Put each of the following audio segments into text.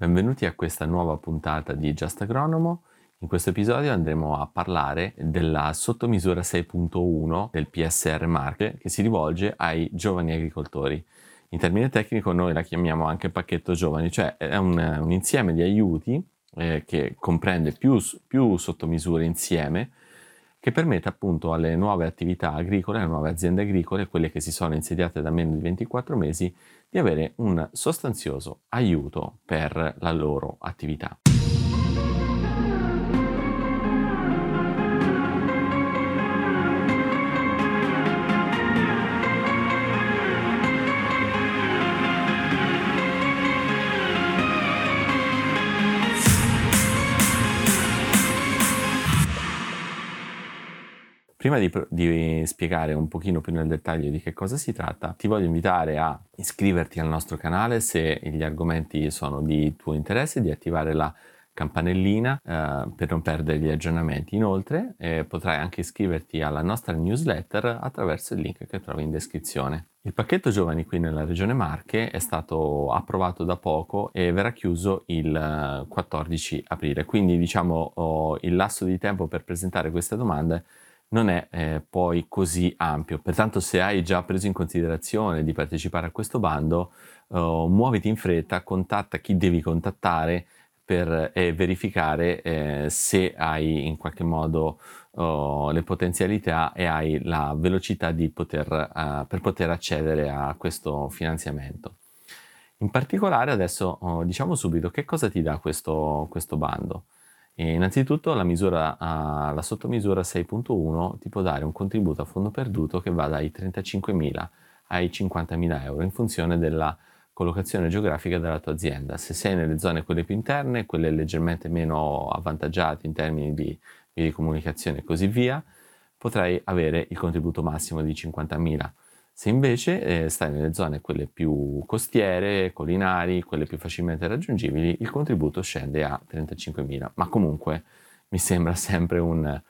Benvenuti a questa nuova puntata di Just Agronomo. In questo episodio andremo a parlare della sottomisura 6.1 del PSR Marche che si rivolge ai giovani agricoltori. In termine tecnico noi la chiamiamo anche pacchetto giovani, cioè è un, un insieme di aiuti eh, che comprende più, più sottomisure insieme che permette appunto alle nuove attività agricole, alle nuove aziende agricole, quelle che si sono insediate da meno di 24 mesi, di avere un sostanzioso aiuto per la loro attività. Prima di, di, spiegare un pochino più nel dettaglio di che cosa si tratta, ti voglio invitare a iscriverti al nostro canale se gli argomenti sono di tuo interesse, di attivare la campanellina eh, per non perdere gli aggiornamenti. Inoltre eh, potrai anche iscriverti alla nostra newsletter attraverso il link che trovi in descrizione. Il pacchetto giovani qui nella regione Marche è stato approvato da poco e verrà chiuso il 14 aprile, quindi diciamo oh, il lasso di tempo per presentare queste domande non è eh, poi così ampio. Pertanto se hai già preso in considerazione di partecipare a questo bando, eh, muoviti in fretta, contatta chi devi contattare per eh, verificare eh, se hai in qualche modo oh, le potenzialità e hai la velocità poter, uh, per poter accedere a questo finanziamento. In particolare adesso oh, diciamo subito che cosa ti dà questo, questo bando. E innanzitutto la, misura, la sottomisura 6.1 ti può dare un contributo a fondo perduto che va dai 35.000 ai 50.000 euro in funzione della collocazione geografica della tua azienda. Se sei nelle zone quelle più interne, quelle leggermente meno avvantaggiate in termini di, di comunicazione e così via, potrai avere il contributo massimo di 50.000 se invece eh, stai nelle zone quelle più costiere, collinari, quelle più facilmente raggiungibili, il contributo scende a 35.000, ma comunque mi sembra sempre un,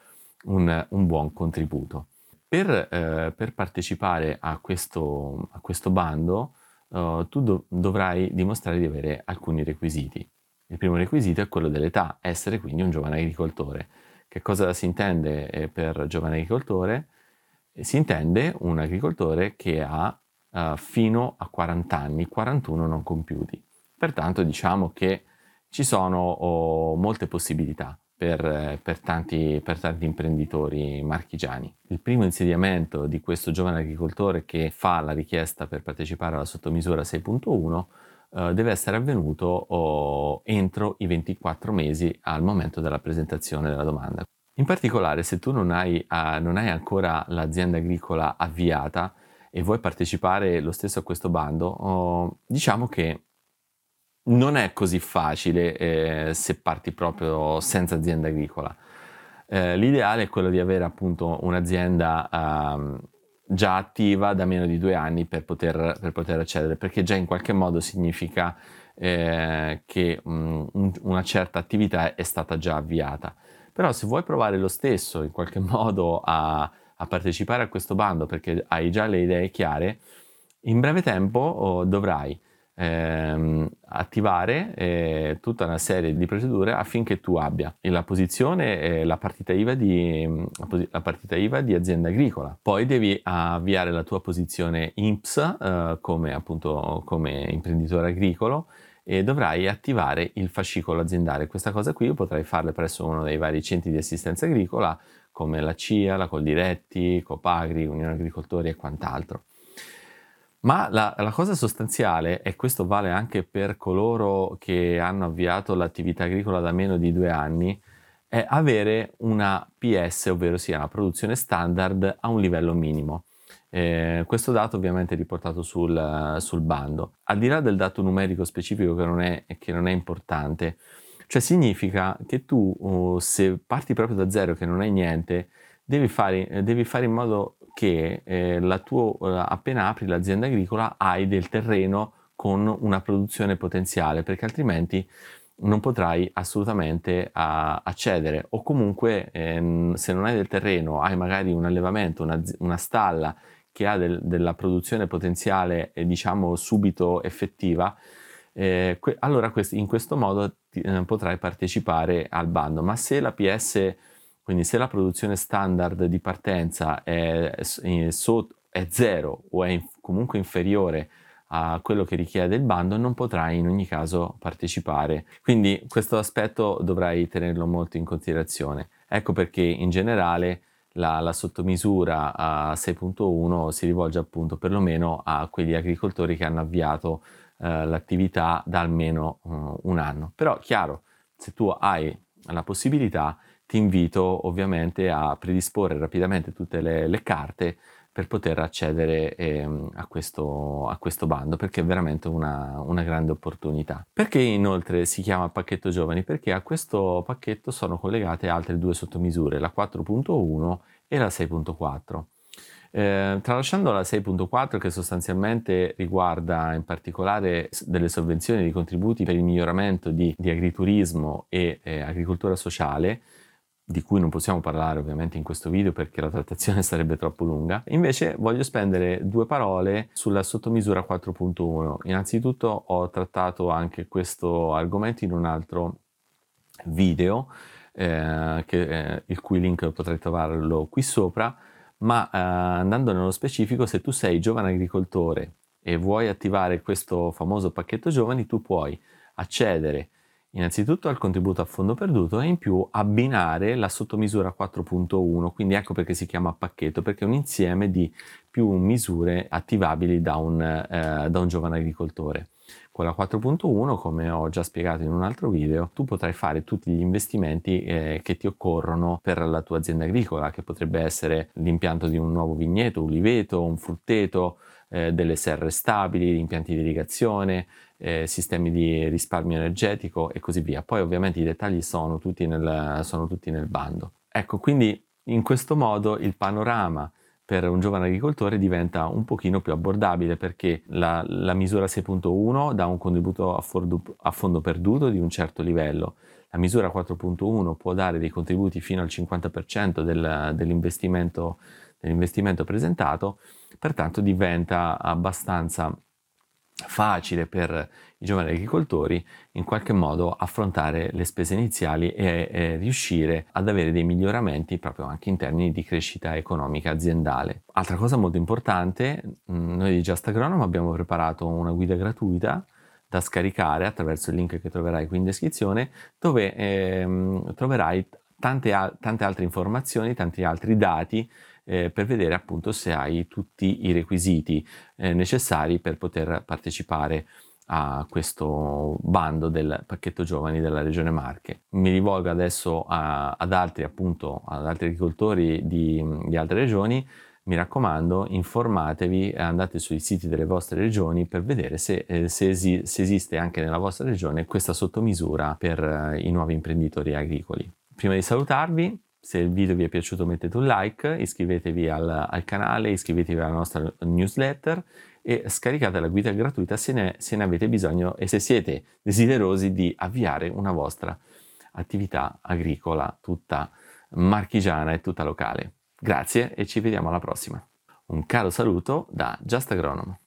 un, un buon contributo. Per, eh, per partecipare a questo, a questo bando uh, tu do, dovrai dimostrare di avere alcuni requisiti. Il primo requisito è quello dell'età, essere quindi un giovane agricoltore. Che cosa si intende eh, per giovane agricoltore? Si intende un agricoltore che ha uh, fino a 40 anni, 41 non compiuti. Pertanto diciamo che ci sono oh, molte possibilità per, per, tanti, per, tanti, imprenditori marchigiani. Il primo insediamento di questo giovane agricoltore che fa la richiesta per partecipare alla sottomisura 6.1 Uh, deve essere avvenuto oh, entro i 24 mesi al momento della presentazione della domanda. In particolare, se tu non hai, uh, non hai ancora l'azienda agricola avviata e vuoi partecipare lo stesso a questo bando, oh, diciamo che non è così facile eh, se parti proprio senza azienda agricola. Eh, l'ideale è quello di avere appunto un'azienda uh, già attiva da meno di due anni per poter, per poter accedere, perché già in qualche modo significa eh, che um, una certa attività è stata già avviata. Però se vuoi provare lo stesso in qualche modo a, a partecipare a questo bando perché hai già le idee chiare, in breve tempo oh, dovrai ehm, attivare eh, tutta una serie di procedure affinché tu abbia la posizione e la partita IVA di, la partita IVA di azienda agricola. Poi devi avviare la tua posizione INPS eh, come, appunto, come imprenditore agricolo e dovrai attivare il fascicolo aziendale. Questa cosa qui potrai farla presso uno dei vari centri di assistenza agricola come la CIA, la Coldiretti, Copagri, Unione Agricoltori e quant'altro. Ma la, la, cosa sostanziale, e questo vale anche per coloro che hanno avviato l'attività agricola da meno di due anni, è avere una PS, ovvero sia una produzione standard a un livello minimo. Eh, questo dato ovviamente è riportato sul, sul, bando. Al di là del dato numerico specifico che non è, che non è importante, cioè significa che tu uh, se parti proprio da zero, che non hai niente, devi fare, devi fare in modo che eh, la tua, uh, appena apri l'azienda agricola hai del terreno con una produzione potenziale, perché altrimenti non potrai assolutamente uh, accedere o comunque eh, se non hai del terreno hai magari un allevamento, una, una stalla che ha del, della produzione potenziale, eh, diciamo, subito effettiva, eh, que- allora quest- in questo modo ti, eh, potrai partecipare al bando. Ma se la PS, quindi se la produzione standard di partenza è, è, so- è zero o è in- comunque inferiore a quello che richiede il bando, non potrai in ogni caso partecipare. Quindi questo aspetto dovrai tenerlo molto in considerazione. Ecco perché in generale la, la, sottomisura a 6.1 si rivolge appunto perlomeno a quegli agricoltori che hanno avviato eh, l'attività da almeno uh, un anno. Però chiaro, se tu hai la possibilità, ti invito ovviamente a predisporre rapidamente tutte le, le carte per poter accedere ehm, a, questo, a, questo, bando perché è veramente una, una, grande opportunità. Perché inoltre si chiama pacchetto giovani? Perché a questo pacchetto sono collegate altre due sottomisure, la 4.1 e la 6.4. Eh, tralasciando la 6.4 che sostanzialmente riguarda in particolare delle sovvenzioni di contributi per il miglioramento di, di agriturismo e eh, agricoltura sociale, di cui non possiamo parlare ovviamente in questo video perché la trattazione sarebbe troppo lunga. Invece voglio spendere due parole sulla sottomisura 4.1. Innanzitutto ho trattato anche questo argomento in un altro video, eh, che, eh, il cui link potrai trovarlo qui sopra, ma eh, andando nello specifico, se tu sei giovane agricoltore e vuoi attivare questo famoso pacchetto giovani, tu puoi accedere innanzitutto al contributo a fondo perduto e in più abbinare la sottomisura 4.1, quindi ecco perché si chiama pacchetto, perché è un insieme di più misure attivabili da un, eh, da un giovane agricoltore. Con la 4.1, come ho già spiegato in un altro video, tu potrai fare tutti gli investimenti eh, che ti occorrono per la tua azienda agricola, che potrebbe essere l'impianto di un nuovo vigneto, un uliveto, un frutteto, eh, delle serre stabili, impianti di irrigazione, eh, sistemi di risparmio energetico e così via. Poi ovviamente i dettagli sono tutti nel, sono tutti nel bando. Ecco, quindi in questo modo il panorama per un giovane agricoltore diventa un pochino più abbordabile perché la, la misura 6.1 dà un contributo a, fordu, a, fondo perduto di un certo livello, la misura 4.1 può dare dei contributi fino al 50% del, dell'investimento, dell'investimento presentato, pertanto diventa abbastanza facile per i giovani agricoltori in qualche modo affrontare le spese iniziali e, e, riuscire ad avere dei miglioramenti proprio anche in termini di crescita economica aziendale. Altra cosa molto importante, mm, noi di Just Agronom abbiamo preparato una guida gratuita da scaricare attraverso il link che troverai qui in descrizione dove ehm, troverai tante, tante altre informazioni, tanti altri dati eh, per vedere appunto se hai tutti i requisiti eh, necessari per poter partecipare a questo bando del pacchetto giovani della regione Marche. Mi rivolgo adesso a, ad altri appunto, ad altri agricoltori di, di altre regioni mi raccomando, informatevi e andate sui siti delle vostre regioni per vedere se, eh, se, esi- se, esiste anche nella vostra regione questa sottomisura per eh, i nuovi imprenditori agricoli. Prima di salutarvi, se il video vi è piaciuto mettete un like, iscrivetevi al, al canale, iscrivetevi alla nostra newsletter e scaricate la guida gratuita se ne, se ne avete bisogno e se siete desiderosi di avviare una vostra attività agricola tutta marchigiana e tutta locale. Grazie e ci vediamo alla prossima. Un caro saluto da Just Agronomo.